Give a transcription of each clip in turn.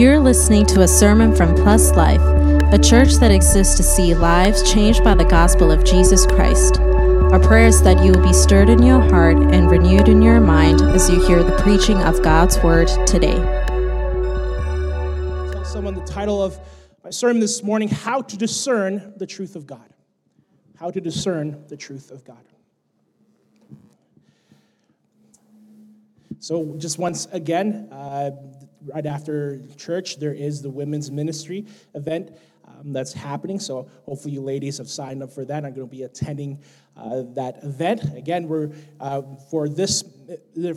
You're listening to a sermon from Plus Life, a church that exists to see lives changed by the gospel of Jesus Christ. Our prayer is that you will be stirred in your heart and renewed in your mind as you hear the preaching of God's word today. Tell someone the title of my sermon this morning How to Discern the Truth of God. How to Discern the Truth of God. So, just once again, uh, right after church, there is the women's ministry event um, that's happening. So, hopefully, you ladies have signed up for that. I'm going to be attending uh, that event. Again, we're uh, for this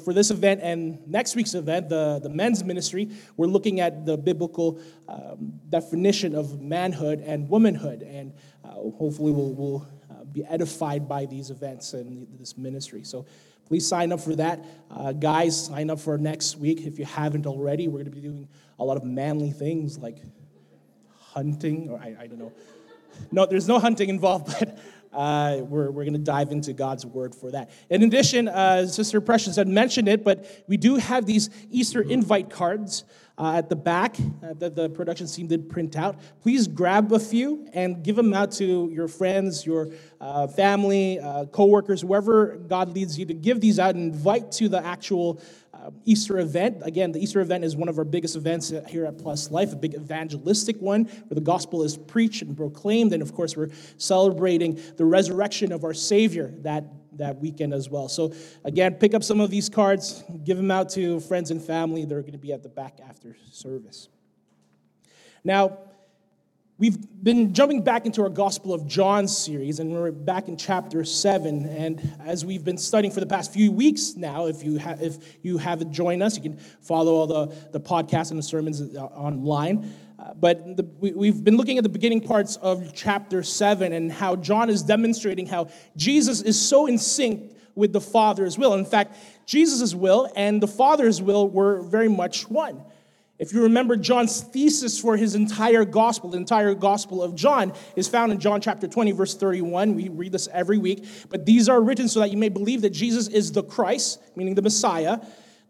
for this event and next week's event, the, the men's ministry, we're looking at the biblical um, definition of manhood and womanhood. And uh, hopefully, we'll, we'll uh, be edified by these events and this ministry. So, please sign up for that. Uh, guys, sign up for next week if you haven't already. We're going to be doing a lot of manly things like hunting, or I, I don't know. No, there's no hunting involved, but uh, we're, we're going to dive into God's word for that. In addition, uh, Sister Precious had mentioned it, but we do have these Easter invite cards uh, at the back uh, that the production team did print out. Please grab a few and give them out to your friends, your uh, family, uh, coworkers, whoever God leads you to give these out and invite to the actual uh, Easter event. Again, the Easter event is one of our biggest events here at Plus Life, a big evangelistic one where the gospel is preached and proclaimed. And of course, we're celebrating the resurrection of our Savior that that weekend as well. So, again, pick up some of these cards, give them out to friends and family. They're going to be at the back after service. Now, we've been jumping back into our Gospel of John series, and we're back in chapter 7. And as we've been studying for the past few weeks now, if you, ha- if you haven't joined us, you can follow all the, the podcasts and the sermons uh, online. Uh, but the, we, have been looking at the beginning parts of chapter 7 and how John is demonstrating how Jesus is so in sync with the Father's will. In fact, Jesus' will and the Father's will were very much one. If you remember John's thesis for his entire gospel, the entire gospel of John is found in John chapter 20, verse 31. We read this every week. But these are written so that you may believe that Jesus is the Christ, meaning the Messiah,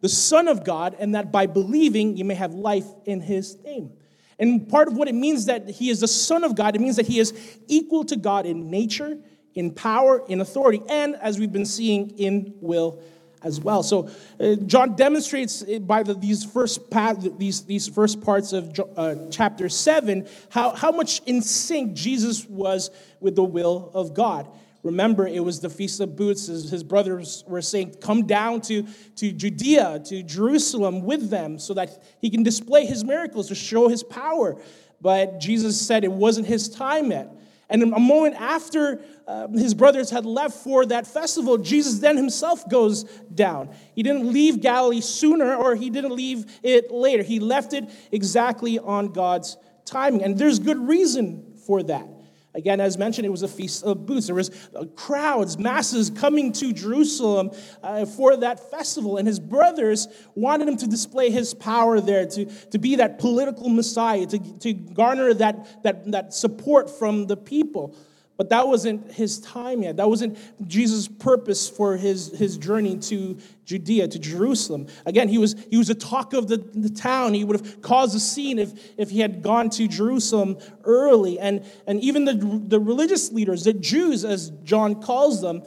the Son of God, and that by believing you may have life in his name. And part of what it means that he is the Son of God, it means that he is equal to God in nature, in power, in authority, and as we've been seeing, in will as well. So uh, John demonstrates by the, these first path, these these first parts of uh, chapter seven how how much in sync Jesus was with the will of God. Remember, it was the Feast of Booths. His, brothers were saying, Come down to, to Judea, to Jerusalem with them, so that he can display his miracles to show his power. But Jesus said it wasn't his time yet. And a moment after uh, his brothers had left for that festival, Jesus then himself goes down. He didn't leave Galilee sooner, or he didn't leave it later. He left it exactly on God's timing. And there's good reason for that. Again, as mentioned, it was a feast of booths. There was uh, crowds, masses coming to Jerusalem uh, for that festival, and his brothers wanted him to display his power there, to, to be that political messiah, to, to garner that, that, that support from the people. But that wasn't his time yet. That wasn't Jesus' purpose for his, his journey to Judea, to Jerusalem. Again, he was, he was a talk of the, the town. He would have caused a scene if, if he had gone to Jerusalem early. And, and even the, the religious leaders, the Jews, as John calls them,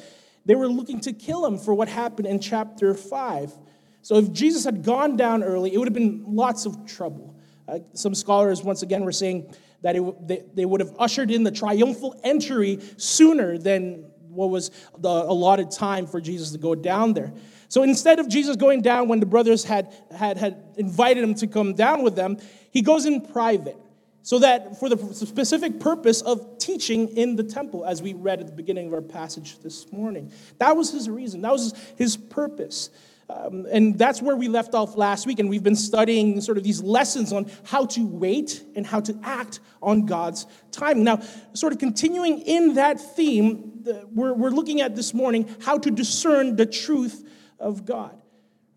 they were looking to kill him for what happened in chapter 5. So if Jesus had gone down early, it would have been lots of trouble. Uh, some scholars, once again, were saying that it, they, they would have ushered in the triumphal entry sooner than what was the allotted time for Jesus to go down there. So instead of Jesus going down when the brothers had, had, had invited him to come down with them, he goes in private. So that for the specific purpose of teaching in the temple, as we read at the beginning of our passage this morning. That was his reason, that was his purpose. Um, and that's where we left off last week, and we've been studying sort of these lessons on how to wait and how to act on God's timing. Now, sort of continuing in that theme, we're, we're looking at this morning how to discern the truth of God.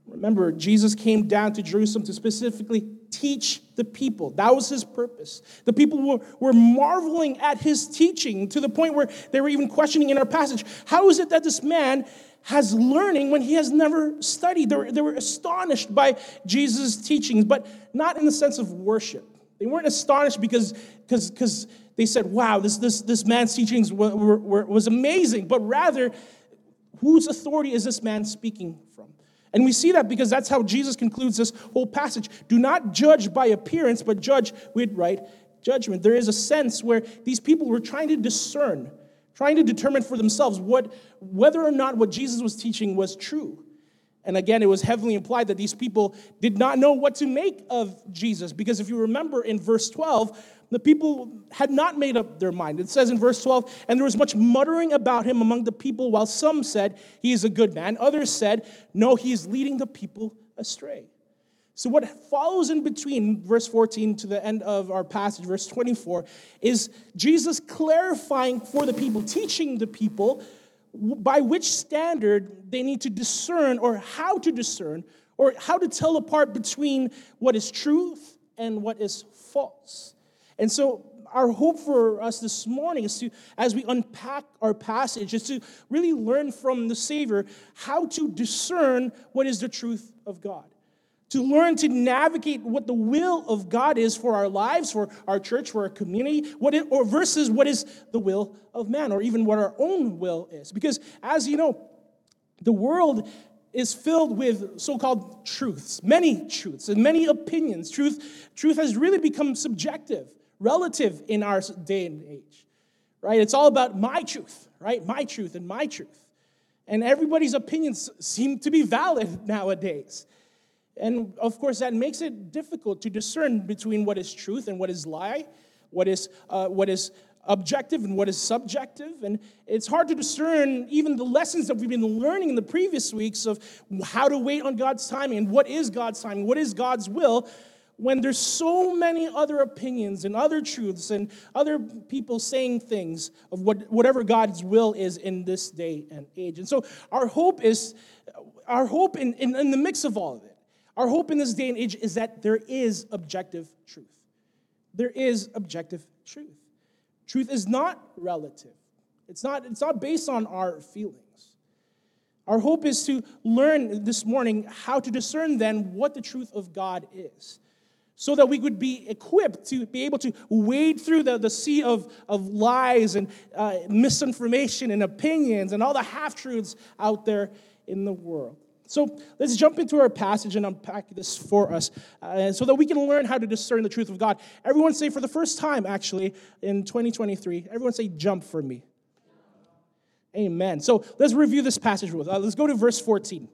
Remember, Jesus came down to Jerusalem to specifically teach the people. That was his purpose. The people were, were marveling at his teaching to the point where they were even questioning in our passage how is it that this man has learning when he has never studied. They were, they were astonished by Jesus' teachings, but not in the sense of worship. They weren't astonished because, because, because they said, wow, this, this, this man's teachings were, were, was amazing, but rather, whose authority is this man speaking from? And we see that because that's how Jesus concludes this whole passage. Do not judge by appearance, but judge with right judgment. There is a sense where these people were trying to discern, trying to determine for themselves what, whether or not what Jesus was teaching was true. And again, it was heavily implied that these people did not know what to make of Jesus. Because if you remember in verse 12, the people had not made up their mind. It says in verse 12, and there was much muttering about him among the people, while some said, He is a good man. Others said, No, he is leading the people astray. So, what follows in between verse 14 to the end of our passage, verse 24, is Jesus clarifying for the people, teaching the people by which standard they need to discern or how to discern or how to tell apart between what is truth and what is false. And so, our hope for us this morning is to, as we unpack our passage, is to really learn from the Savior how to discern what is the truth of God. To learn to navigate what the will of God is for our lives, for our church, for our community, what it, or versus what is the will of man, or even what our own will is. Because as you know, the world is filled with so-called truths, many truths and many opinions. Truth, truth has really become subjective relative in our day and age, right? It's all about my truth, right? My truth and my truth. And everybody's opinions seem to be valid nowadays. And of course, that makes it difficult to discern between what is truth and what is lie, what is, uh, what is objective and what is subjective. And it's hard to discern even the lessons that we've been learning in the previous weeks of how to wait on God's timing and what is God's timing, what is God's will when there's so many other opinions and other truths and other people saying things of what, whatever God's will is in this day and age. And so our hope is, our hope in, in, in the mix of all of it, our hope in this day and age is that there is objective truth. There is objective truth. Truth is not relative. It's not, it's not based on our feelings. Our hope is to learn this morning how to discern then what the truth of God is so that we could be equipped to be able to wade through the, the sea of, of lies and uh, misinformation and opinions and all the half truths out there in the world. So let's jump into our passage and unpack this for us uh, so that we can learn how to discern the truth of God. Everyone say, for the first time, actually, in 2023, everyone say, jump for me. Amen. So let's review this passage with. Uh, let's go to verse 14.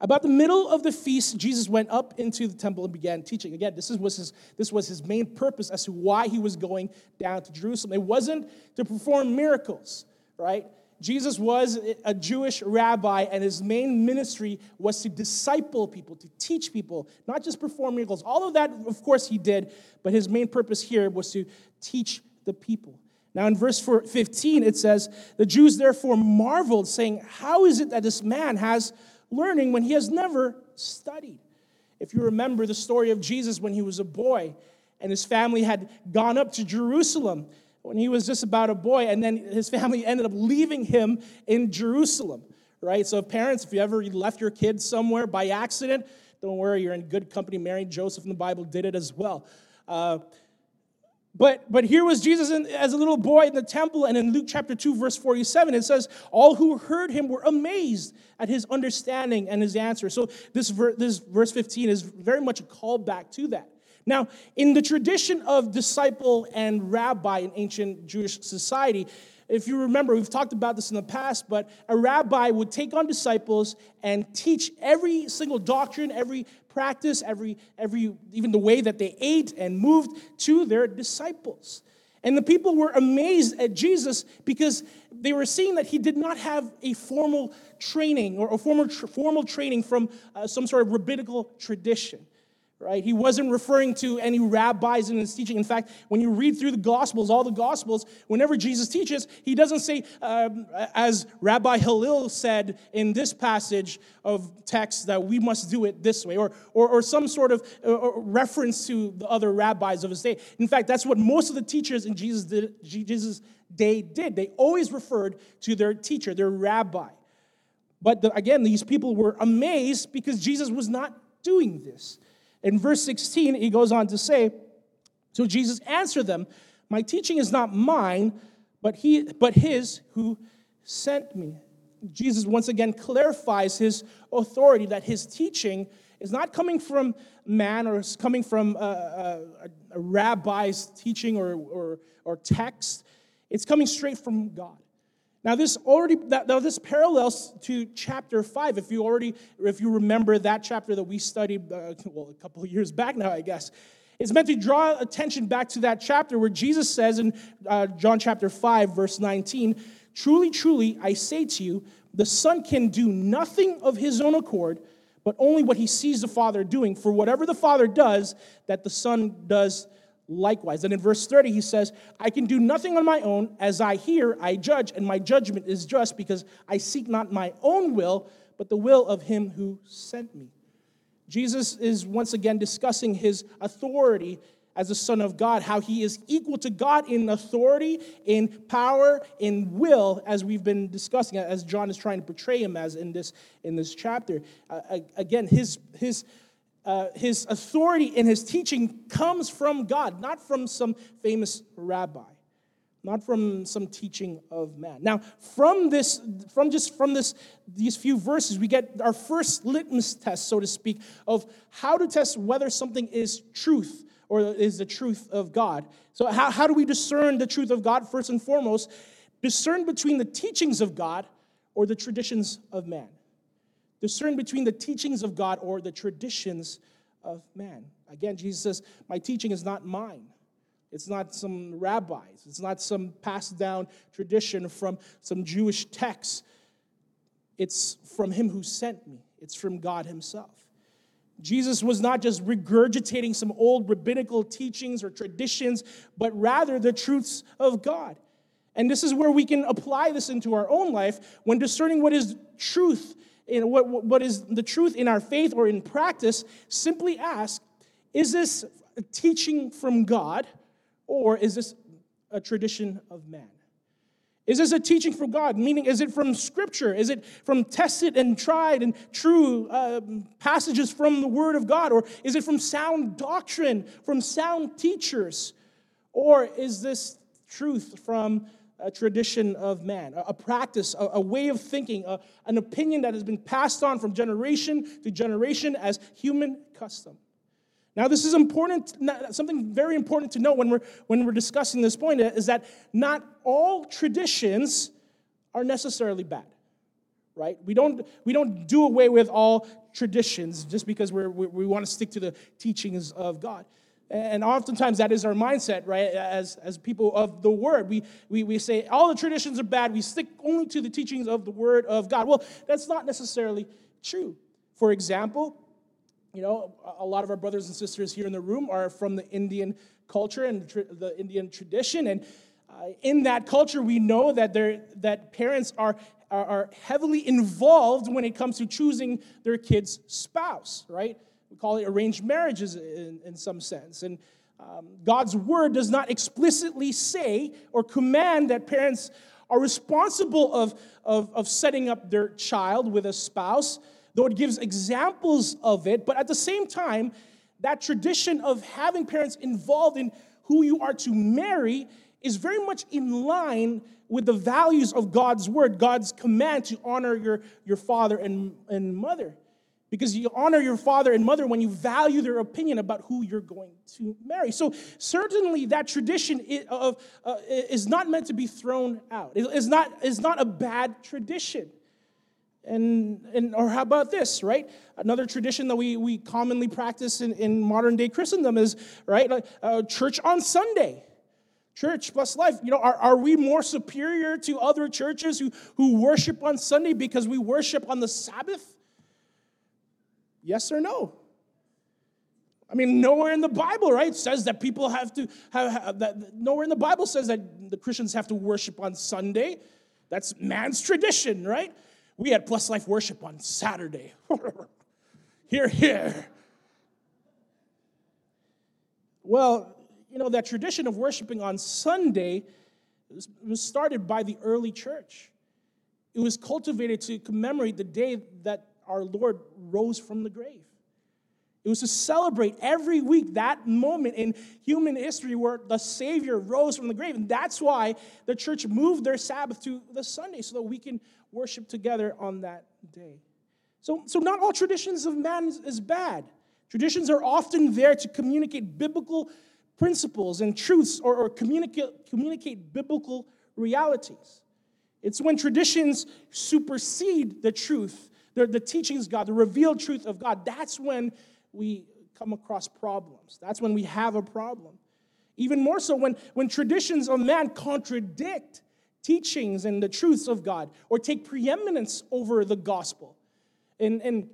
About the middle of the feast, Jesus went up into the temple and began teaching. Again, this was his, this was his main purpose as to why he was going down to Jerusalem. It wasn't to perform miracles, right? Jesus was a Jewish rabbi, and his main ministry was to disciple people, to teach people, not just perform miracles. All of that, of course, he did, but his main purpose here was to teach the people. Now, in verse 15, it says, The Jews therefore marveled, saying, How is it that this man has learning when he has never studied. If you remember the story of Jesus when he was a boy and his family had gone up to Jerusalem when he was just about a boy, and then his family ended up leaving him in Jerusalem, right? So, parents, if you ever left your kids somewhere by accident, don't worry, you're in good company. Mary and Joseph in the Bible did it as well. Uh, but, but here was Jesus in, as a little boy in the temple, and in Luke chapter 2, verse 47, it says, All who heard him were amazed at his understanding and his answer. So this, ver- this verse 15 is very much a callback to that. Now, in the tradition of disciple and rabbi in ancient Jewish society, if you remember, we've talked about this in the past, but a rabbi would take on disciples and teach every single doctrine, every practice, every, every, even the way that they ate and moved to their disciples. And the people were amazed at Jesus because they were seeing that he did not have a formal training or a formal, formal training from uh, some sort of rabbinical tradition right? He wasn't referring to any rabbis in his teaching. In fact, when you read through the Gospels, all the Gospels, whenever Jesus teaches, he doesn't say, um, as Rabbi Hillel said in this passage of text, that we must do it this way, or, or, or some sort of uh, reference to the other rabbis of his day. In fact, that's what most of the teachers in Jesus' did, Jesus' day did. They always referred to their teacher, their rabbi. But the, again, these people were amazed because Jesus was not doing this. In verse 16, he goes on to say, So Jesus answered them, My teaching is not mine, but, he, but his who sent me. Jesus once again clarifies his authority that his teaching is not coming from man or is coming from a, a, a rabbi's teaching or, or, or text. It's coming straight from God. Now this already now this parallels to chapter five. If you already if you remember that chapter that we studied uh, well a couple of years back now, I guess. It's meant to draw attention back to that chapter where Jesus says in uh, John chapter 5, verse 19, Truly, truly, I say to you, the Son can do nothing of his own accord, but only what he sees the Father doing. For whatever the Father does, that the Son does likewise. And in verse 30, he says, I can do nothing on my own. As I hear, I judge, and my judgment is just because I seek not my own will, but the will of him who sent me. Jesus is once again discussing his authority as the Son of God, how he is equal to God in authority, in power, in will, as we've been discussing, as John is trying to portray him as in this, in this chapter. Uh, again, his, his, uh, his authority and his teaching comes from God, not from some famous rabbi not from some teaching of man. Now, from this, from just from this, these few verses, we get our first litmus test, so to speak, of how to test whether something is truth or is the truth of God. So, how, how do we discern the truth of God? First and foremost, discern between the teachings of God or the traditions of man. Discern between the teachings of God or the traditions of man. Again, Jesus says, My teaching is not mine. It's not some rabbis. It's not some passed down tradition from some Jewish text. It's from him who sent me, it's from God himself. Jesus was not just regurgitating some old rabbinical teachings or traditions, but rather the truths of God. And this is where we can apply this into our own life when discerning what is truth, in what, what is the truth in our faith or in practice. Simply ask, is this a teaching from God or is this a tradition of man? Is this a teaching from God? Meaning, is it from Scripture? Is it from tested and tried and true uh, passages from the Word of God? Or is it from sound doctrine, from sound teachers? Or is this truth from a tradition of man, a, practice, a, a, way of thinking, a, an opinion that has been passed on from generation to generation as human custom? Now, this is important, something very important to know when we're, when we're discussing this point is that not all traditions are necessarily bad, right? We don't, we don't do away with all traditions just because we're, we, we want to stick to the teachings of God. And oftentimes that is our mindset, right? As, as people of the word, we, we, we say all the traditions are bad. We stick only to the teachings of the word of God. Well, that's not necessarily true. For example, you know, a lot of our brothers and sisters here in the room are from the Indian culture and the Indian tradition. And uh, in that culture, we know that, that parents are, are, are, heavily involved when it comes to choosing their kid's spouse, right? We call it arranged marriages in, in some sense. And um, God's word does not explicitly say or command that parents are responsible of, of, of setting up their child with a spouse though it gives examples of it, but at the same time, that tradition of having parents involved in who you are to marry is very much in line with the values of God's word, God's command to honor your, your father and, and mother. Because you honor your father and mother when you value their opinion about who you're going to marry. So, certainly, that tradition of, uh, is not meant to be thrown out. It's not, it's not a bad tradition. And, and or how about this, right? Another tradition that we, we commonly practice in, in modern day Christendom is, right, uh, church on Sunday. Church plus life. You know, are, are we more superior to other churches who, who worship on Sunday because we worship on the Sabbath? Yes or no? I mean, nowhere in the Bible, right, says that people have to have, have that. Nowhere in the Bible says that the Christians have to worship on Sunday. That's man's tradition, right? We had Plus Life worship on Saturday. here, here. Well, you know, that tradition of worshiping on Sunday was started by the early church. it was cultivated to commemorate the day that our Lord rose from the grave. It was to celebrate every week that moment in human history where the Savior rose from the grave. And that's why the church moved their Sabbath to the Sunday so that we can worship together on that day. So, so not all traditions of man is, is bad. Traditions are often there to communicate biblical principles and truths or, or communicate, communicate biblical realities. It's when traditions supersede the truth, the, the teachings of God, the revealed truth of God, that's when we come across problems. That's when we have a problem. Even more so when, when traditions of man contradict teachings and the truths of God or take preeminence over the gospel. And, and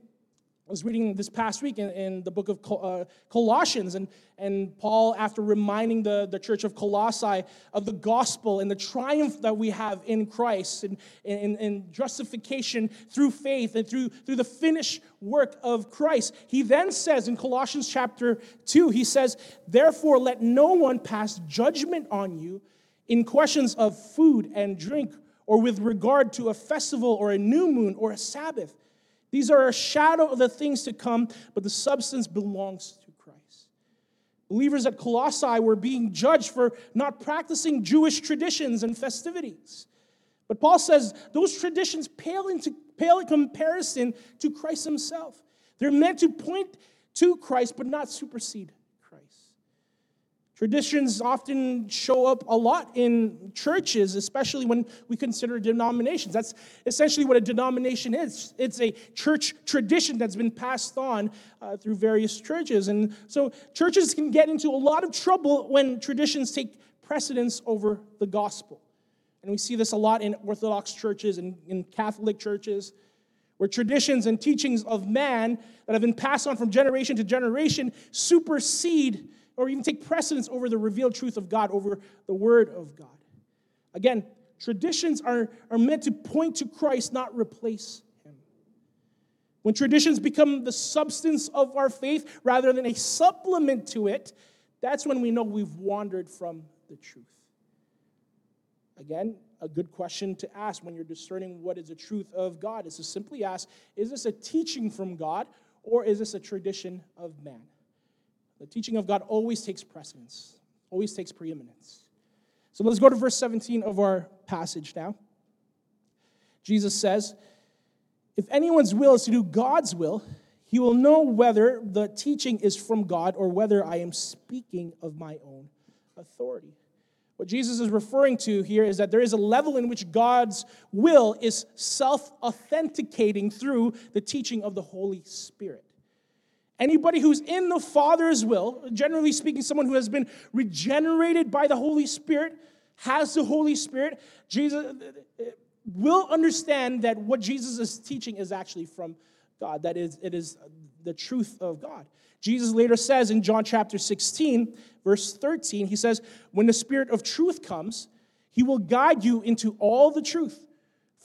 I was reading this past week in, in the book of uh, Colossians, and, and Paul, after reminding the, the church of Colossae of the gospel and the triumph that we have in Christ and, and, and justification through faith and through, through the finished work of Christ, he then says in Colossians chapter 2, he says, Therefore, let no one pass judgment on you in questions of food and drink, or with regard to a festival or a new moon or a Sabbath these are a shadow of the things to come, but the substance belongs to Christ. Believers at Colossae were being judged for not practicing Jewish traditions and festivities. But Paul says those traditions pale, into, pale in comparison to Christ himself. They're meant to point to Christ, but not supersede Traditions often show up a lot in churches, especially when we consider denominations. That's essentially what a denomination is it's a church tradition that's been passed on uh, through various churches. And so churches can get into a lot of trouble when traditions take precedence over the gospel. And we see this a lot in Orthodox churches and in Catholic churches, where traditions and teachings of man that have been passed on from generation to generation supersede or even take precedence over the revealed truth of God, over the Word of God. Again, traditions are, are meant to point to Christ, not replace Him. When traditions become the substance of our faith rather than a supplement to it, that's when we know we've wandered from the truth. Again, a good question to ask when you're discerning what is the truth of God is to simply ask is this a teaching from God or is this a tradition of man? The teaching of God always takes precedence, always takes preeminence. So let's go to verse 17 of our passage now. Jesus says, If anyone's will is to do God's will, he will know whether the teaching is from God or whether I am speaking of my own authority. What Jesus is referring to here is that there is a level in which God's will is self authenticating through the teaching of the Holy Spirit. Anybody who's in the Father's will, generally speaking, someone who has been regenerated by the Holy Spirit, has the Holy Spirit, Jesus will understand that what Jesus is teaching is actually from God, that is, it is the truth of God. Jesus later says in John chapter 16, verse 13, he says, When the Spirit of truth comes, he will guide you into all the truth.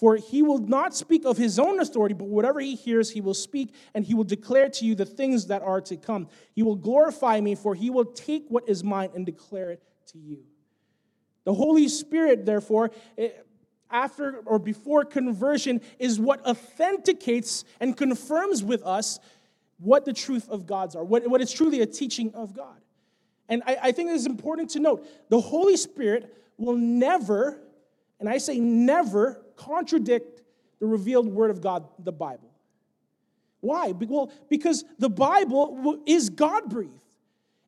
For he will not speak of his own authority, but whatever he hears, he will speak, and he will declare to you the things that are to come. He will glorify me, for he will take what is mine and declare it to you. The Holy Spirit, therefore, eh, after or before conversion, is what authenticates and confirms with us what the truth of God's are, what, is truly a teaching of God. And I think it is important to note the Holy Spirit will never, and I say never, contradict the revealed word of God, the Bible. Why? Well, because the Bible is God breathed.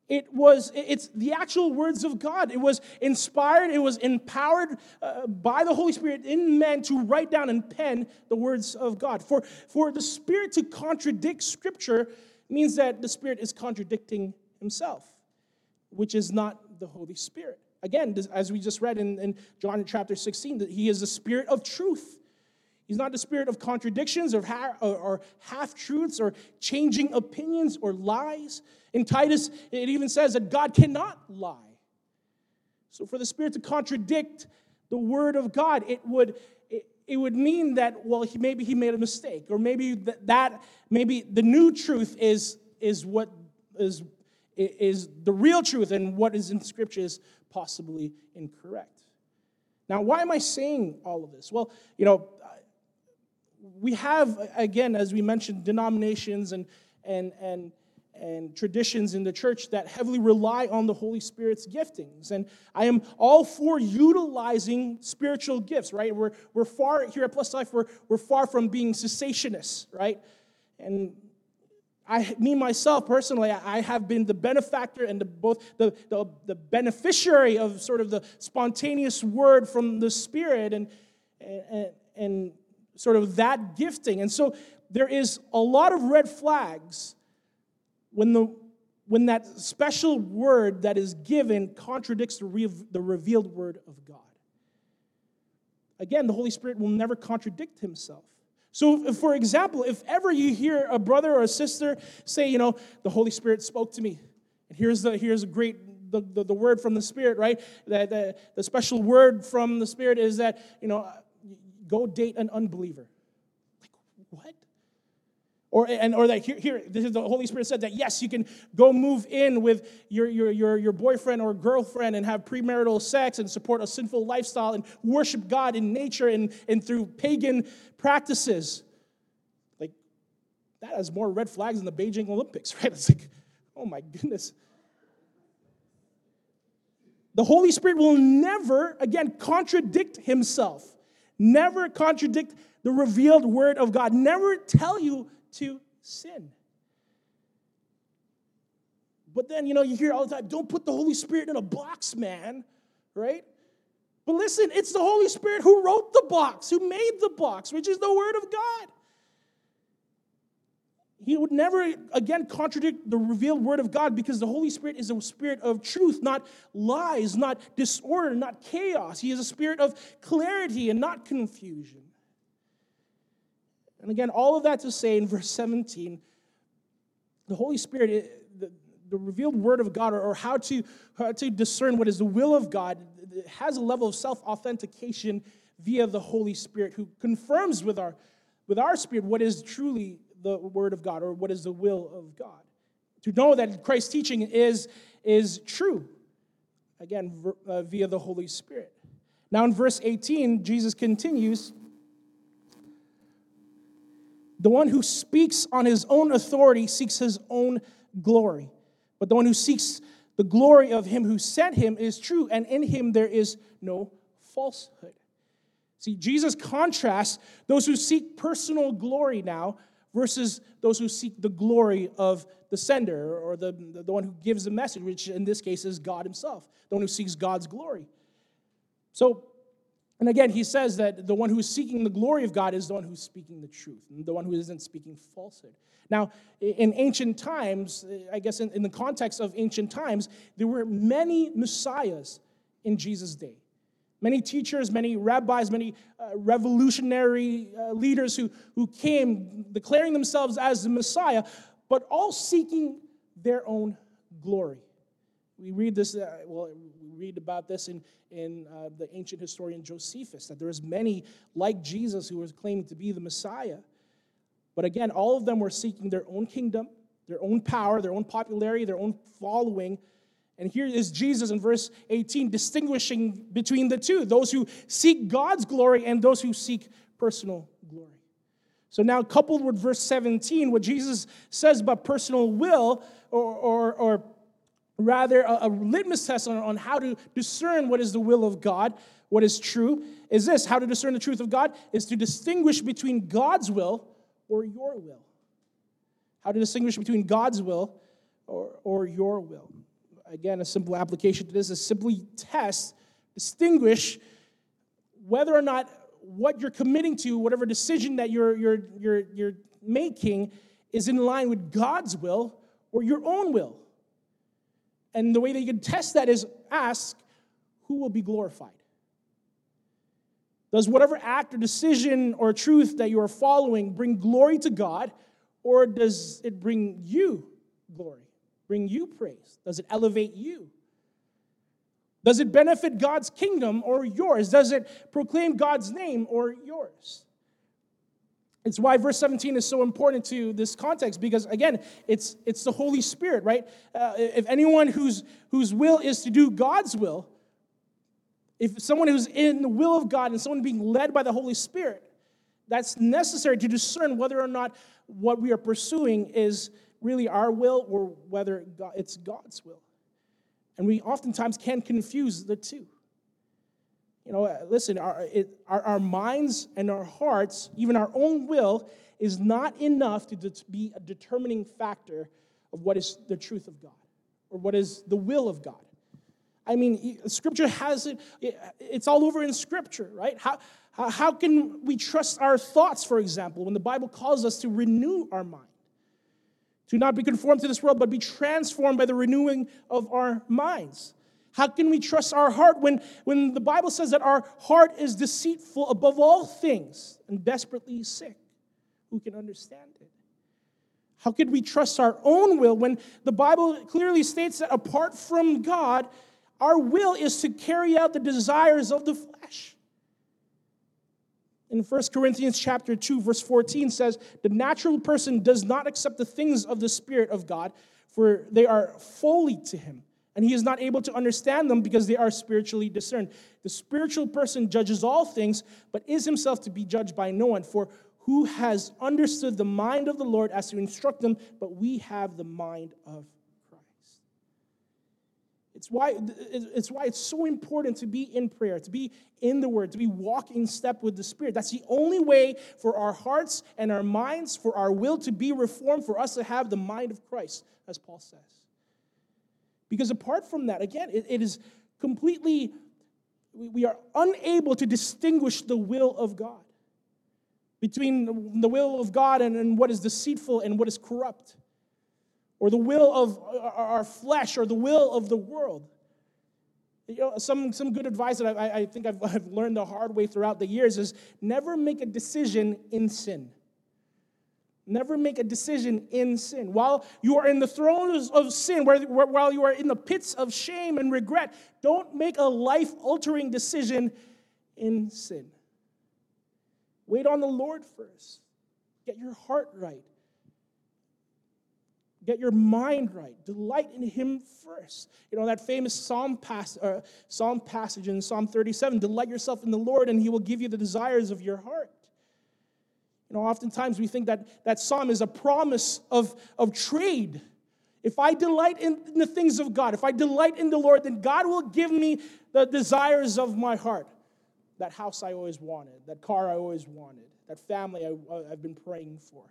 It was, it's the actual words of God. It was inspired, it was empowered uh, by the Holy Spirit in men to write down and pen the words of God. For, for the Spirit to contradict Scripture means that the Spirit is contradicting Himself, which is not the Holy Spirit. Again, as we just read in, in John chapter 16, that he is the spirit of truth. He's not the spirit of contradictions or, or, or half truths or changing opinions or lies. In Titus, it even says that God cannot lie. So, for the Spirit to contradict the Word of God, it would, it, it would mean that, well, he, maybe he made a mistake, or maybe that, that, maybe the new truth is, is what is, is the real truth, and what is in Scripture is possibly incorrect. Now, why am I saying all of this? Well, you know, we have, again, as we mentioned, denominations and, and, and, and traditions in the church that heavily rely on the Holy Spirit's giftings. And I am all for utilizing spiritual gifts, right? We're, we're far, here at Plus Life, we're, we're far from being cessationists, right? And I, me myself personally, I have been the benefactor and the, both the, the, the beneficiary of sort of the spontaneous word from the Spirit and, and, and sort of that gifting. And so there is a lot of red flags when, the, when that special word that is given contradicts the, re, the revealed word of God. Again, the Holy Spirit will never contradict himself. So, for example, if ever you hear a brother or a sister say, you know, the Holy Spirit spoke to me, and here's the here's a great the, the, the word from the Spirit, right? That the, the special word from the Spirit is that, you know, go date an unbeliever. Or, and, or that here, here this is the Holy Spirit said that yes, you can go move in with your, your, your, your boyfriend or girlfriend and have premarital sex and support a sinful lifestyle and worship God in nature and, and through pagan practices. Like, that has more red flags than the Beijing Olympics, right? It's like, oh my goodness. The Holy Spirit will never, again, contradict himself, never contradict the revealed word of God, never tell you to sin. But then, you know, you hear all the time, don't put the Holy Spirit in a box, man, right? But listen, it's the Holy Spirit who wrote the box, who made the box, which is the Word of God. He would never, again, contradict the revealed Word of God because the Holy Spirit is a spirit of truth, not lies, not disorder, not chaos. He is a spirit of clarity and not confusion. And again, all of that to say in verse 17, the Holy Spirit, the, the revealed Word of God, or, or how, to, how to discern what is the will of God, has a level of self authentication via the Holy Spirit who confirms with our, with our spirit what is truly the Word of God or what is the will of God. To know that Christ's teaching is, is true, again, uh, via the Holy Spirit. Now, in verse 18, Jesus continues The one who speaks on his own authority seeks his own glory, but the one who seeks the glory of him who sent him is true, and in him there is no falsehood. See, Jesus contrasts those who seek personal glory now versus those who seek the glory of the sender or the, the one who gives the message, which in this case is God himself, the one who seeks God's glory. So, and again, he says that the one who is seeking the glory of God is the one who's speaking the truth, the one who isn't speaking falsehood. Now, in ancient times, I guess in, in the context of ancient times, there were many messiahs in Jesus' day. Many teachers, many rabbis, many uh, revolutionary uh, leaders who, who came declaring themselves as the Messiah, but all seeking their own glory. We read this, uh, well, we read about this in, in uh, the ancient historian Josephus, that there was many like Jesus who was claiming to be the Messiah. But again, all of them were seeking their own kingdom, their own power, their own popularity, their own following. And here is Jesus in verse 18 distinguishing between the two those who seek God's glory and those who seek personal glory. So, now coupled with verse 17, what Jesus says about personal will, or, or, or rather a, a litmus test on, on how to discern what is the will of God, what is true, is this how to discern the truth of God is to distinguish between God's will or your will. How to distinguish between God's will or, or your will. Again, a simple application to this is simply test, distinguish whether or not what you're committing to, whatever decision that you're, you're, you're, you're making, is in line with God's will or your own will. And the way that you can test that is ask, who will be glorified? Does whatever act or decision or truth that you are following bring glory to God, or does it bring you glory, bring you praise? Does it elevate you? Does it benefit God's kingdom or yours? Does it proclaim God's name or yours? It's why verse 17 is so important to this context because, again, it's, it's the Holy Spirit, right? Uh, if anyone whose, whose will is to do God's will, if someone who's in the will of God and someone being led by the Holy Spirit, that's necessary to discern whether or not what we are pursuing is really our will or whether it's God's will. And we oftentimes can confuse the two. You know, listen, our, it, our, our minds and our hearts, even our own will, is not enough to be a determining factor of what is the truth of God or what is the will of God. I mean, Scripture has it, it's all over in Scripture, right? How, how can we trust our thoughts, for example, when the Bible calls us to renew our mind? To not be conformed to this world, but be transformed by the renewing of our minds. How can we trust our heart when, when the Bible says that our heart is deceitful above all things and desperately sick? Who can understand it? How could we trust our own will when the Bible clearly states that apart from God, our will is to carry out the desires of the flesh? In 1 Corinthians chapter 2 verse 14 says, "The natural person does not accept the things of the spirit of God, for they are folly to him." And he is not able to understand them because they are spiritually discerned. The spiritual person judges all things, but is himself to be judged by no one. For who has understood the mind of the Lord as to instruct them, but we have the mind of Christ. It's why, it's why it's so important to be in prayer, to be in the Word, to be walk in step with the Spirit. That's the only way for our hearts and our minds, for our will to be reformed, for us to have the mind of Christ, as Paul says. Because apart from that, again, it, it is completely, we are unable to distinguish the will of God between the will of God and, and what is deceitful and what is corrupt, or the will of uh, our flesh or the will of the world. You know, some, some good advice that I, I think I've, I've learned the hard way throughout the years is never make a decision in sin. Never make a decision in sin. While you are in the thrones of sin, while you are in the pits of shame and regret, don't make a life altering decision in sin. Wait on the Lord first. Get your heart right. Get your mind right. Delight in Him first. You know that famous Psalm, uh, Psalm passage in Psalm 37 Delight yourself in the Lord, and He will give you the desires of your heart. Know, oftentimes we think that that psalm is a promise of, of trade. If I delight in, the things of God, if I delight in the Lord, then God will give me the desires of my heart. That house I always wanted, that car I always wanted, that family I, uh, I've been praying for.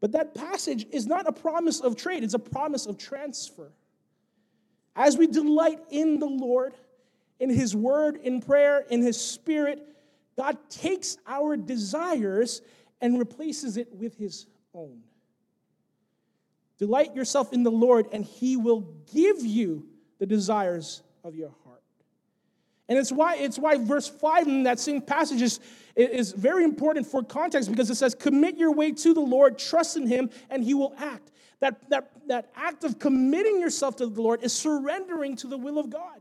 But that passage is not a promise of trade, it's a promise of transfer. As we delight in the Lord, in His Word, in prayer, in His Spirit, God takes our desires and replaces it with his own. Delight yourself in the Lord, and he will give you the desires of your heart. And it's why, it's why verse 5 in that same passage is, is very important for context because it says, Commit your way to the Lord, trust in him, and he will act. That, that, that act of committing yourself to the Lord is surrendering to the will of God.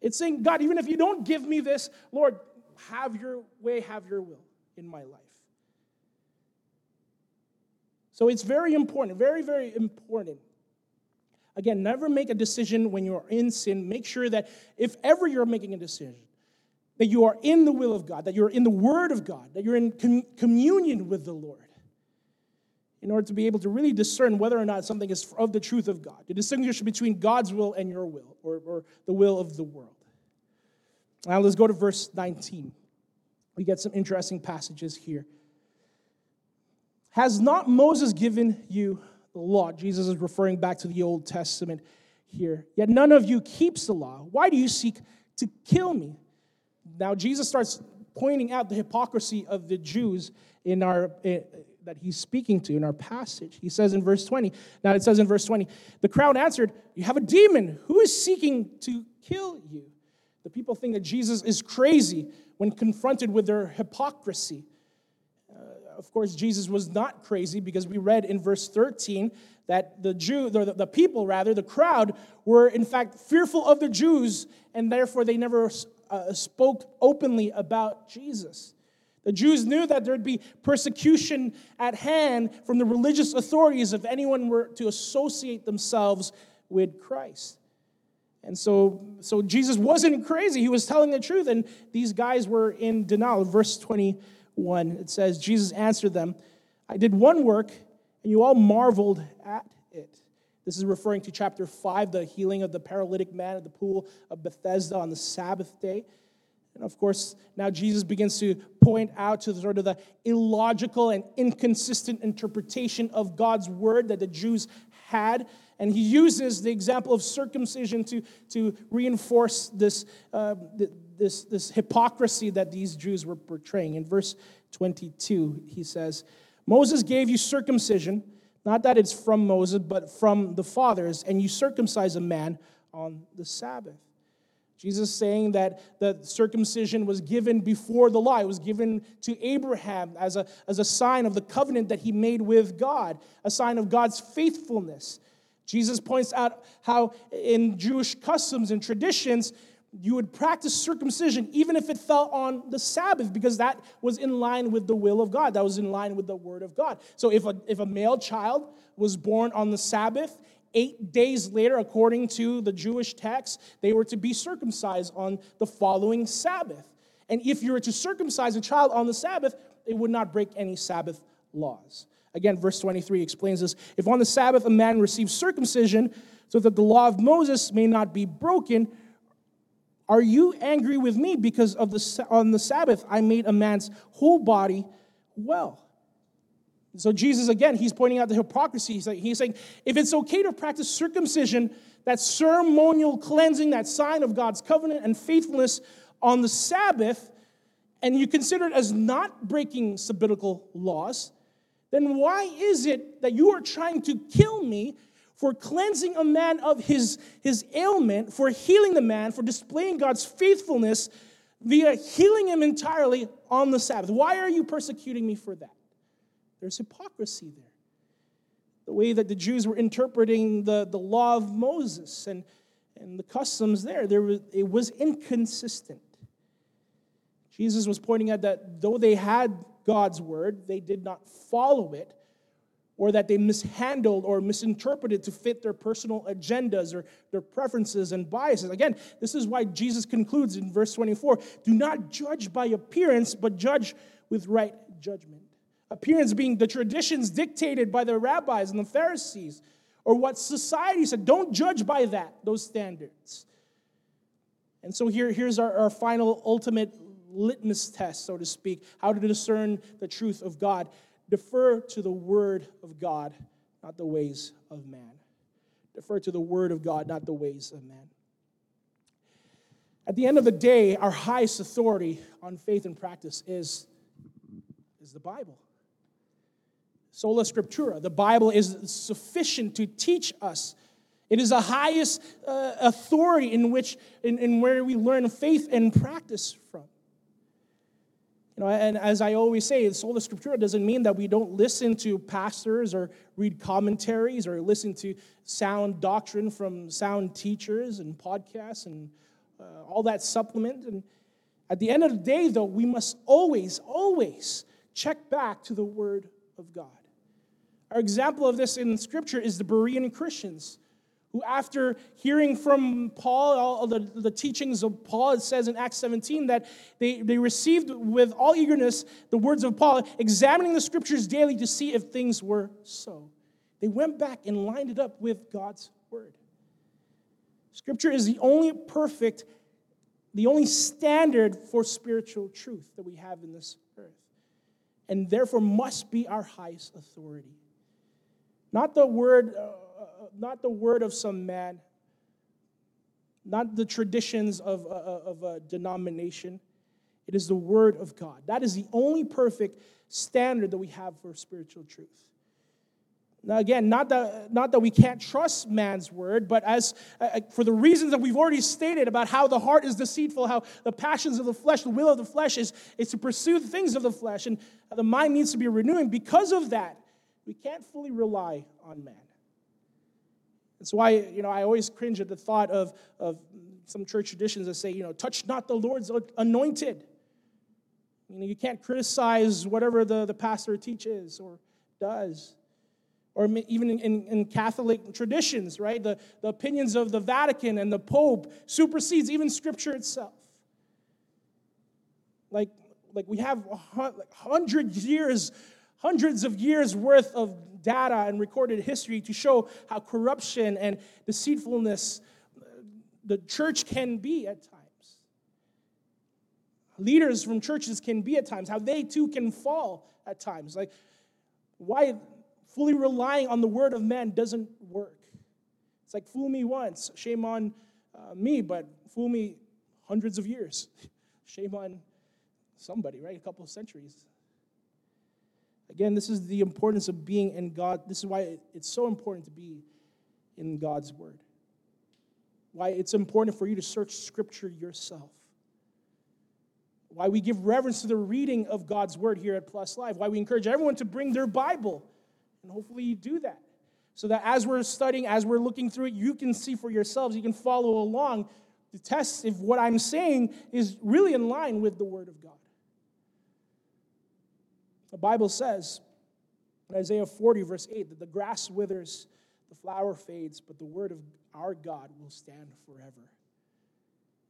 It's saying, God, even if you don't give me this, Lord, have your way, have your will in my life. So it's very important, very, very important. Again, never make a decision when you're in sin. Make sure that if ever you're making a decision, that you are in the will of God, that you're in the Word of God, that you're in com- communion with the Lord, in order to be able to really discern whether or not something is of the truth of God, to distinguish between God's will and your will, or, or the will of the world. Now let's go to verse 19. We get some interesting passages here. Has not Moses given you the law? Jesus is referring back to the Old Testament here. Yet none of you keeps the law. Why do you seek to kill me? Now, Jesus starts pointing out the hypocrisy of the Jews in our. Eh, that he's speaking to in our passage. He says in verse 20, now it says in verse 20, the crowd answered, You have a demon. Who is seeking to kill you? The people think that Jesus is crazy when confronted with their hypocrisy. Uh, of course, Jesus was not crazy because we read in verse 13 that the Jew, the, the people rather, the crowd were in fact fearful of the Jews and therefore they never uh, spoke openly about Jesus. The Jews knew that there'd be persecution at hand from the religious authorities if anyone were to associate themselves with Christ. And so, so Jesus wasn't crazy. He was telling the truth. And these guys were in denial. Verse 21 It says, Jesus answered them, I did one work, and you all marveled at it. This is referring to chapter 5, the healing of the paralytic man at the pool of Bethesda on the Sabbath day. And of course, now Jesus begins to point out to sort of the illogical and inconsistent interpretation of God's word that the Jews had. And he uses the example of circumcision to, to reinforce this, uh, this, this hypocrisy that these Jews were portraying. In verse 22, he says, Moses gave you circumcision, not that it's from Moses, but from the fathers, and you circumcise a man on the Sabbath. Jesus saying that the circumcision was given before the law. It was given to Abraham as a, as a sign of the covenant that he made with God, a sign of God's faithfulness. Jesus points out how in Jewish customs and traditions, you would practice circumcision even if it fell on the Sabbath, because that was in line with the will of God. That was in line with the word of God. So if a, if a male child was born on the Sabbath Eight days later, according to the Jewish text, they were to be circumcised on the following Sabbath. And if you were to circumcise a child on the Sabbath, it would not break any Sabbath laws. Again, verse 23 explains this. If on the Sabbath a man receives circumcision so that the law of Moses may not be broken, are you angry with me because of the, on the Sabbath I made a man's whole body well? So, Jesus, again, he's pointing out the hypocrisy. He's, like, he's saying, if it's okay to practice circumcision, that ceremonial cleansing, that sign of God's covenant and faithfulness on the Sabbath, and you consider it as not breaking sabbatical laws, then why is it that you are trying to kill me for cleansing a man of his, his ailment, for healing the man, for displaying God's faithfulness via healing him entirely on the Sabbath? Why are you persecuting me for that? There's hypocrisy there. The way that the Jews were interpreting the, the law of Moses and, and the customs there, there was, it was inconsistent. Jesus was pointing out that though they had God's word, they did not follow it, or that they mishandled or misinterpreted to fit their personal agendas or their preferences and biases. Again, this is why Jesus concludes in verse 24 do not judge by appearance, but judge with right judgment appearance being the traditions dictated by the rabbis and the Pharisees, or what society said. Don't judge by that, those standards. And so here, here's our, our final ultimate litmus test, so to speak, how to discern the truth of God. Defer to the word of God, not the ways of man. Defer to the word of God, not the ways of man. At the end of the day, our highest authority on faith and practice is, is the Bible sola scriptura. The Bible is sufficient to teach us. It is the highest uh, authority in which, in, in where we learn faith and practice from. You know, and as I always say, the sola scriptura doesn't mean that we don't listen to pastors or read commentaries or listen to sound doctrine from sound teachers and podcasts and uh, all that supplement. And at the end of the day, though, we must always, always check back to the Word of God. Our example of this in Scripture is the Berean Christians, who, after hearing from Paul, all the, the teachings of Paul, it says in Acts 17 that they, they received with all eagerness the words of Paul, examining the Scriptures daily to see if things were so. They went back and lined it up with God's Word. Scripture is the only perfect, the only standard for spiritual truth that we have in this earth, and therefore must be our highest authority. Not the word, uh, not the word of some man, not the traditions of, uh, uh, of a denomination. It is the word of God. That is the only perfect standard that we have for spiritual truth. Now, again, not that, not that we can't trust man's word, but as uh, for the reasons that we've already stated about how the heart is deceitful, how the passions of the flesh, the will of the flesh is, is to pursue the things of the flesh, and the mind needs to be renewing. Because of that, we can't fully rely on man. That's why, you know, I always cringe at the thought of, of some church traditions that say, you know, touch not the Lord's anointed. You know, you can't criticize whatever the, the pastor teaches or does. Or even in, in Catholic traditions, right? The, the opinions of the Vatican and the Pope supersedes even Scripture itself. Like, like we have like hundreds years, hundreds of years worth of data and recorded history to show how corruption and deceitfulness the church can be at times. Leaders from churches can be at times, how they too can fall at times. Like, why fully relying on the word of man doesn't work. It's like, fool me once, shame on uh, me, but fool me hundreds of years. shame on somebody, right? A couple of centuries. Again, this is the importance of being in God. This is why it's so important to be in God's Word. Why it's important for you to search Scripture yourself. Why we give reverence to the reading of God's Word here at Plus Life. Why we encourage everyone to bring their Bible. And hopefully you do that. So that as we're studying, as we're looking through it, you can see for yourselves, you can follow along to test if what I'm saying is really in line with the Word of God. The Bible says in Isaiah 40, verse 8, that the grass withers, the flower fades, but the word of our God will stand forever.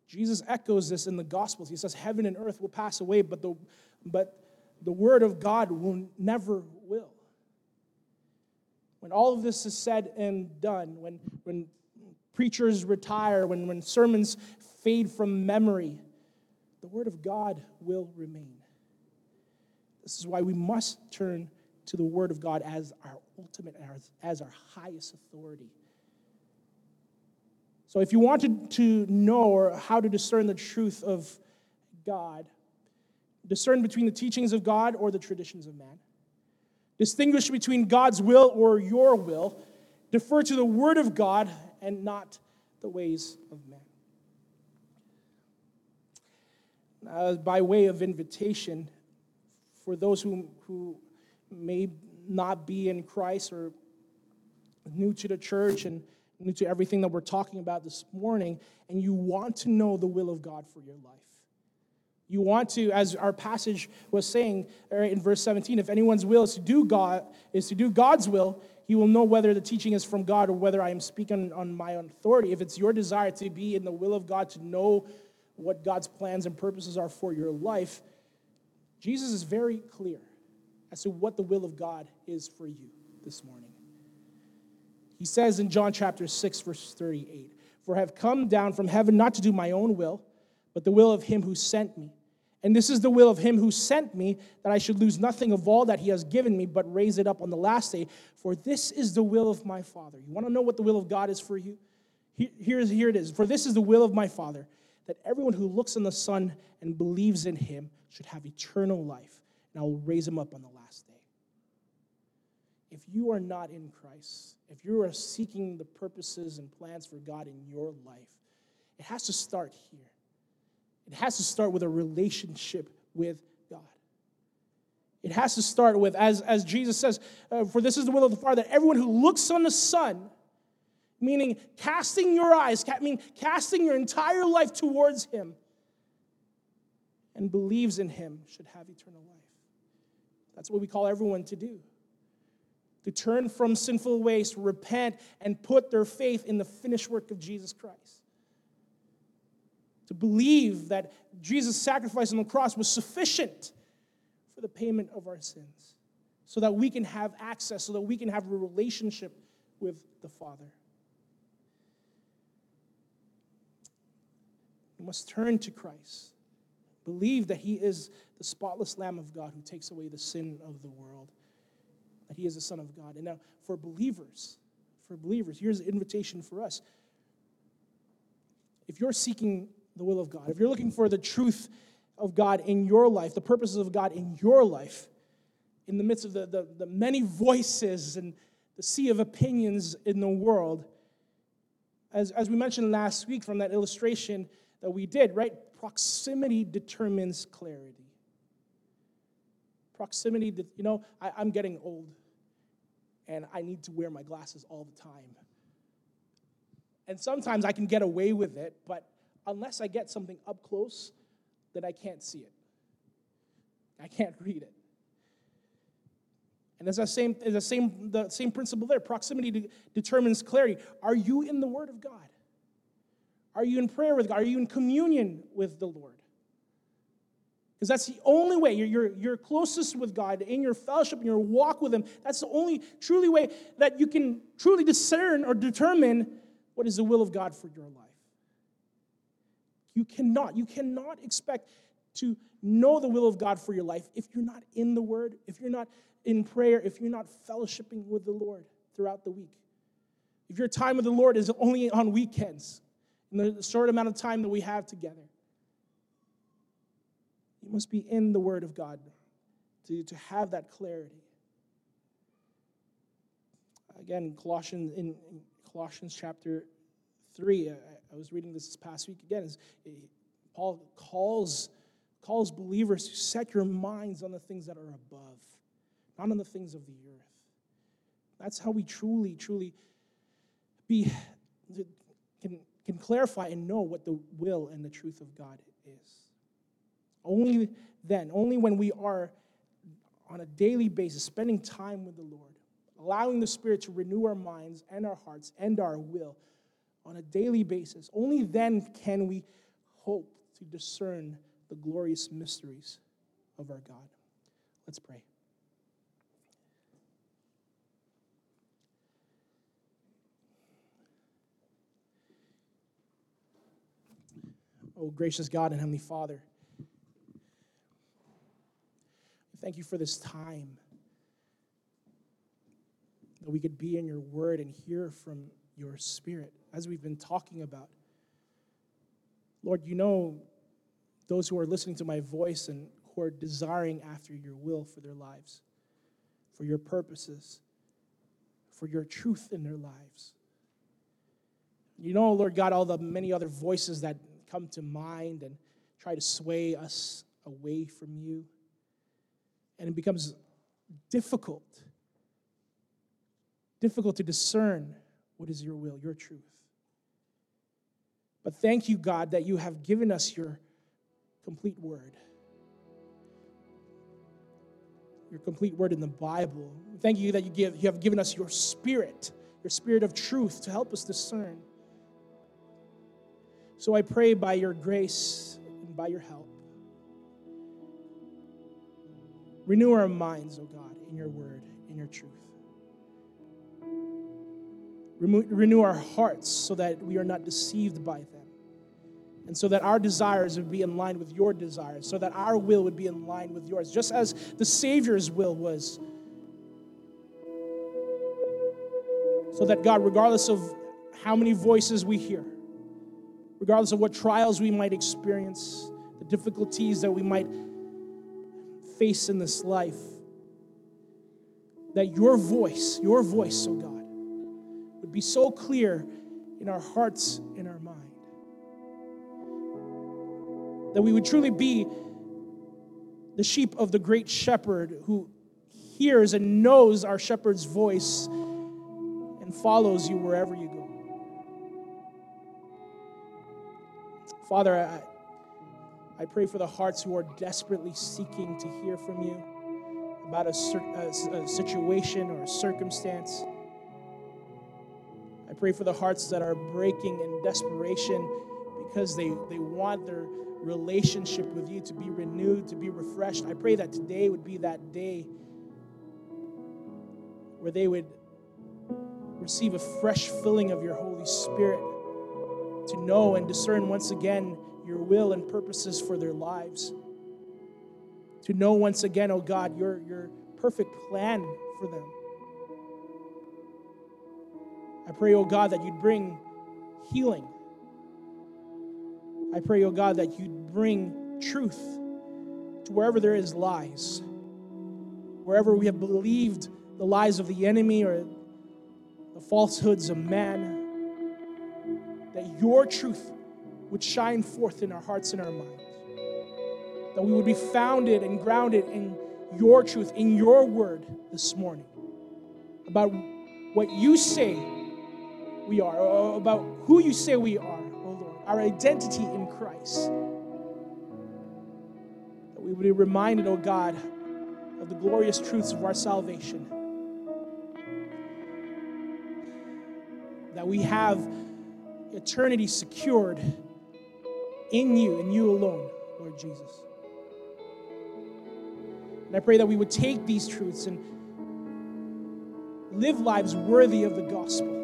Jesus echoes this in the Gospels. He says, Heaven and earth will pass away, but the, but the word of God will never will. When all of this is said and done, when, when preachers retire, when, when sermons fade from memory, the word of God will remain. This is why we must turn to the Word of God as our ultimate, as, our highest authority. So, if you wanted to know or how to discern the truth of God, discern between the teachings of God or the traditions of man, distinguish between God's will or your will, defer to the Word of God and not the ways of man. Uh, by way of invitation, for those who, who may not be in Christ or new to the church and new to everything that we're talking about this morning, and you want to know the will of God for your life. You want to, as our passage was saying er, in verse 17, if anyone's will is to do God, is to do God's will, he will know whether the teaching is from God or whether I am speaking on my own authority. If it's your desire to be in the will of God, to know what God's plans and purposes are for your life, Jesus is very clear as to what the will of God is for you this morning. He says in John chapter 6, verse 38 For I have come down from heaven not to do my own will, but the will of him who sent me. And this is the will of him who sent me, that I should lose nothing of all that he has given me, but raise it up on the last day. For this is the will of my Father. You want to know what the will of God is for you? Here, here it is. For this is the will of my Father, that everyone who looks on the Son and believes in him should have eternal life, and I will raise him up on the last day. If you are not in Christ, if you are seeking the purposes and plans for God in your life, it has to start here. It has to start with a relationship with God. It has to start with, as, as Jesus says, uh, for this is the will of the Father, that everyone who looks on the Son, meaning casting your eyes, I mean casting your entire life towards Him, and believes in him should have eternal life. That's what we call everyone to do. To turn from sinful ways, repent, and put their faith in the finished work of Jesus Christ. To believe that Jesus' sacrifice on the cross was sufficient for the payment of our sins, so that we can have access, so that we can have a relationship with the Father. Must turn to Christ Believe that He is the spotless Lamb of God who takes away the sin of the world, that He is the Son of God. And now, for believers, for believers, here's an invitation for us. If you're seeking the will of God, if you're looking for the truth of God in your life, the purposes of God in your life, in the midst of the, the, the many voices and the sea of opinions in the world, as, as we mentioned last week from that illustration that we did, right? proximity determines clarity. Proximity, you know, I, I'm getting old and I need to wear my glasses all the time. And sometimes I can get away with it, but unless I get something up close, then I can't see it. I can't read it. And it's the same, it's the same, the same principle there. Proximity de- determines clarity. Are you in the Word of God? Are you in prayer with God? Are you in communion with the Lord? Because that's the only way you're, you're, you're closest with God in your fellowship, in your walk with Him. That's the only truly way that you can truly discern or determine what is the will of God for your life. You cannot, you cannot expect to know the will of God for your life if you're not in the Word, if you're not in prayer, if you're not fellowshipping with the Lord throughout the week. If your time with the Lord is only on weekends, in the short amount of time that we have together. You must be in the Word of God to, to have that clarity. Again, Colossians in, in Colossians chapter 3, I, I, was reading this this past week again, is, eh, Paul calls, calls believers to set your minds on the things that are above, not on the things of the earth. That's how we truly, truly be, can, can clarify and know what the will and the truth of God is. Only then, only when we are on a daily basis spending time with the Lord, allowing the Spirit to renew our minds and our hearts and our will on a daily basis, only then can we hope to discern the glorious mysteries of our God. Let's pray. Oh, gracious God and Heavenly Father. Thank you for this time that we could be in your word and hear from your spirit as we've been talking about. Lord, you know those who are listening to my voice and who are desiring after your will for their lives, for your purposes, for your truth in their lives. You know, Lord God, all the many other voices that come to mind and try to sway us away from you. And it becomes difficult difficult to discern what is your will your truth. But thank you god that you have given us your complete word. Your complete word in the bible. Thank you that you give you have given us your spirit your spirit of truth to help us discern so i pray by your grace and by your help Renew our minds, O oh God, in your word, in your truth. Renew our hearts so that we are not deceived by them. And so that our desires would be in line with your desires, so that our will would be in line with yours, just as the Savior's will was. So that, God, regardless of how many voices we hear, regardless of what trials we might experience, the difficulties that we might face in this life, that your voice, your voice, oh God, would be so clear in our hearts, in our mind. That we would truly be the sheep of the great shepherd who hears and knows our shepherd's voice and follows you wherever you go. Father, I, I pray for the hearts who are desperately seeking to hear from you about a, a, a, situation or a circumstance. I pray for the hearts that are breaking in desperation because they, they want their relationship with you to be renewed, to be refreshed. I pray that today would be that day where they would receive a fresh filling of your Holy Spirit to know and discern once again your will and purposes for their lives. To know once again, oh God, your, your perfect plan for them. I pray, oh God, that you'd bring healing. I pray, oh God, that you'd bring truth to wherever there is lies, wherever we have believed the lies of the enemy or the falsehoods of man, that your truth would shine forth in our hearts and our minds. That we would be founded and grounded in your truth, in your word this morning about what you say we are, about who you say we are, oh Lord, our identity in Christ. That we would be reminded, oh God, of the glorious truths of our salvation. That we have eternity secured in you and you alone, Lord Jesus. And I pray that we would take these truths and live lives worthy of the gospel.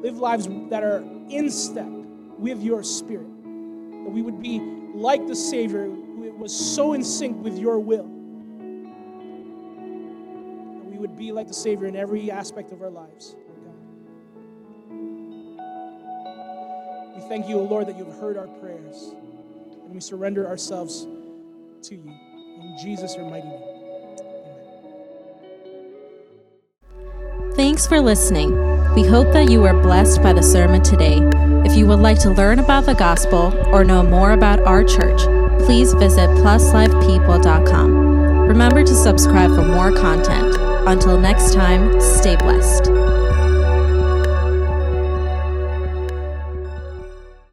Live lives that are in step with your spirit. That we would be like the Savior who was so in sync with your will. That we would be like the Savior in every aspect of our lives. Thank you, O Lord, that you have heard our prayers. And we surrender ourselves to you. In Jesus' mighty name. Amen. Thanks for listening. We hope that you were blessed by the sermon today. If you would like to learn about the gospel or know more about our church, please visit pluslifepeople.com. Remember to subscribe for more content. Until next time, stay blessed.